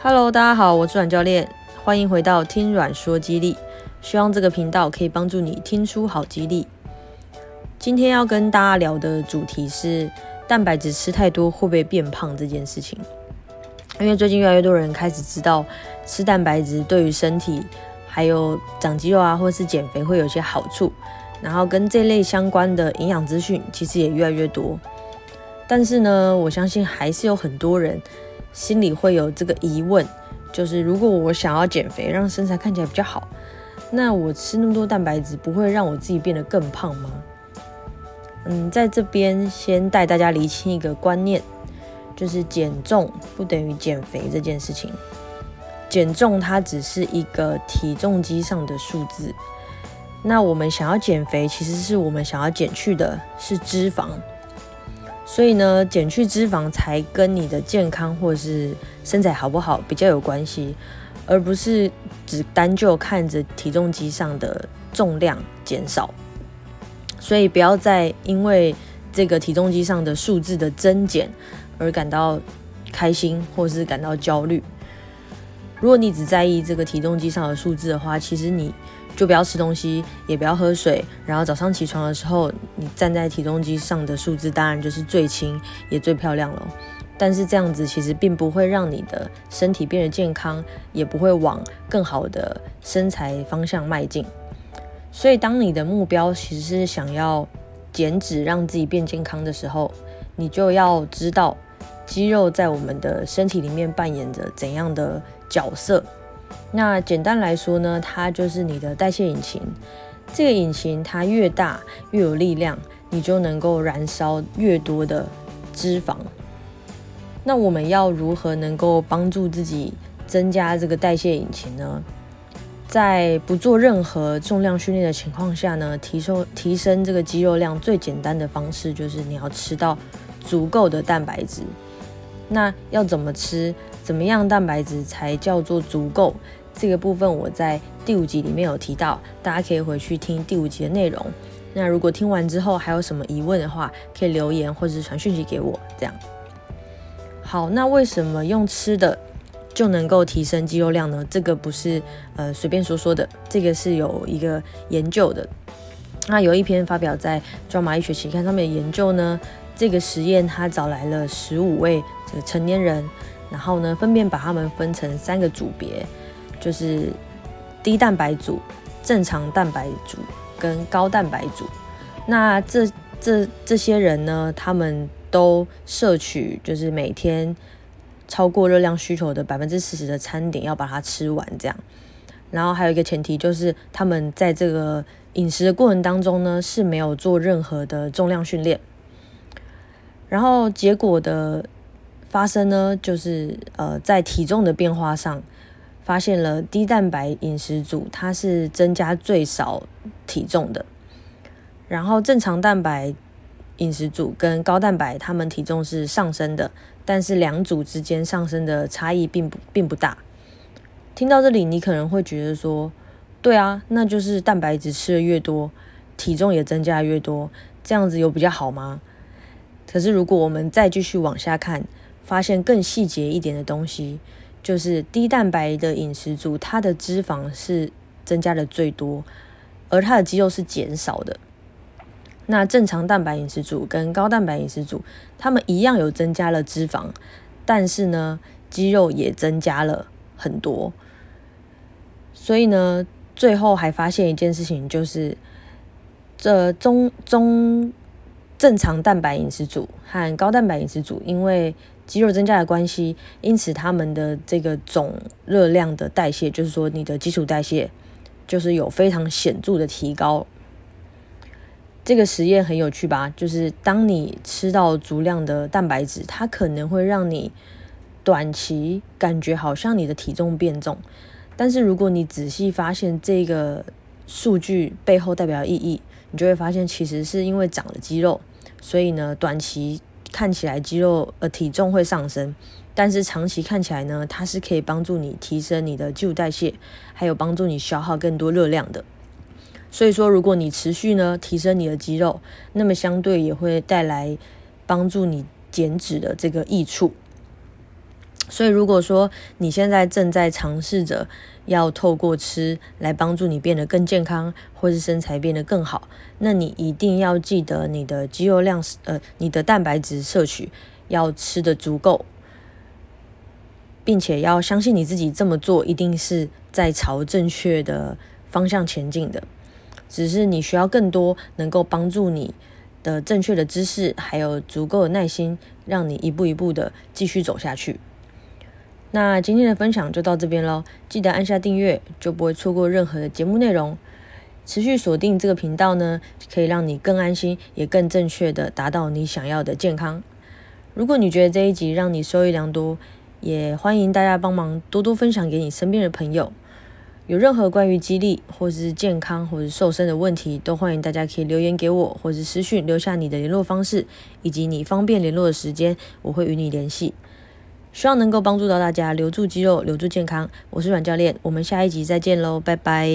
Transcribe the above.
Hello，大家好，我是阮教练，欢迎回到听阮说肌力。希望这个频道可以帮助你听出好肌力。今天要跟大家聊的主题是蛋白质吃太多会不会变胖这件事情。因为最近越来越多人开始知道吃蛋白质对于身体还有长肌肉啊，或是减肥会有些好处，然后跟这类相关的营养资讯其实也越来越多。但是呢，我相信还是有很多人。心里会有这个疑问，就是如果我想要减肥，让身材看起来比较好，那我吃那么多蛋白质，不会让我自己变得更胖吗？嗯，在这边先带大家厘清一个观念，就是减重不等于减肥这件事情。减重它只是一个体重机上的数字，那我们想要减肥，其实是我们想要减去的是脂肪。所以呢，减去脂肪才跟你的健康或是身材好不好比较有关系，而不是只单就看着体重机上的重量减少。所以不要再因为这个体重机上的数字的增减而感到开心或是感到焦虑。如果你只在意这个体重机上的数字的话，其实你。就不要吃东西，也不要喝水，然后早上起床的时候，你站在体重机上的数字当然就是最轻也最漂亮了。但是这样子其实并不会让你的身体变得健康，也不会往更好的身材方向迈进。所以，当你的目标其实是想要减脂，让自己变健康的时候，你就要知道肌肉在我们的身体里面扮演着怎样的角色。那简单来说呢，它就是你的代谢引擎。这个引擎它越大越有力量，你就能够燃烧越多的脂肪。那我们要如何能够帮助自己增加这个代谢引擎呢？在不做任何重量训练的情况下呢，提升提升这个肌肉量最简单的方式就是你要吃到足够的蛋白质。那要怎么吃？怎么样蛋白质才叫做足够？这个部分我在第五集里面有提到，大家可以回去听第五集的内容。那如果听完之后还有什么疑问的话，可以留言或者是传讯息给我。这样。好，那为什么用吃的就能够提升肌肉量呢？这个不是呃随便说说的，这个是有一个研究的。那有一篇发表在《JAMA 医学期刊》上面的研究呢，这个实验他找来了十五位这个成年人，然后呢分别把他们分成三个组别。就是低蛋白组、正常蛋白组跟高蛋白组。那这这这些人呢，他们都摄取就是每天超过热量需求的百分之四十的餐点，要把它吃完这样。然后还有一个前提就是，他们在这个饮食的过程当中呢，是没有做任何的重量训练。然后结果的发生呢，就是呃，在体重的变化上。发现了低蛋白饮食组，它是增加最少体重的，然后正常蛋白饮食组跟高蛋白，他们体重是上升的，但是两组之间上升的差异并不并不大。听到这里，你可能会觉得说，对啊，那就是蛋白质吃的越多，体重也增加越多，这样子有比较好吗？可是如果我们再继续往下看，发现更细节一点的东西。就是低蛋白的饮食组，它的脂肪是增加的最多，而它的肌肉是减少的。那正常蛋白饮食组跟高蛋白饮食组，他们一样有增加了脂肪，但是呢，肌肉也增加了很多。所以呢，最后还发现一件事情，就是这中中正常蛋白饮食组和高蛋白饮食组，因为肌肉增加的关系，因此他们的这个总热量的代谢，就是说你的基础代谢，就是有非常显著的提高。这个实验很有趣吧？就是当你吃到足量的蛋白质，它可能会让你短期感觉好像你的体重变重，但是如果你仔细发现这个数据背后代表的意义，你就会发现其实是因为长了肌肉，所以呢，短期。看起来肌肉呃体重会上升，但是长期看起来呢，它是可以帮助你提升你的基础代谢，还有帮助你消耗更多热量的。所以说，如果你持续呢提升你的肌肉，那么相对也会带来帮助你减脂的这个益处。所以，如果说你现在正在尝试着要透过吃来帮助你变得更健康，或是身材变得更好，那你一定要记得你的肌肉量，呃，你的蛋白质摄取要吃得足够，并且要相信你自己这么做一定是在朝正确的方向前进的。只是你需要更多能够帮助你的正确的知识，还有足够的耐心，让你一步一步的继续走下去。那今天的分享就到这边喽，记得按下订阅，就不会错过任何的节目内容。持续锁定这个频道呢，可以让你更安心，也更正确的达到你想要的健康。如果你觉得这一集让你受益良多，也欢迎大家帮忙多多分享给你身边的朋友。有任何关于激励或是健康或是瘦身的问题，都欢迎大家可以留言给我，或是私讯留下你的联络方式以及你方便联络的时间，我会与你联系。希望能够帮助到大家留住肌肉，留住健康。我是阮教练，我们下一集再见喽，拜拜。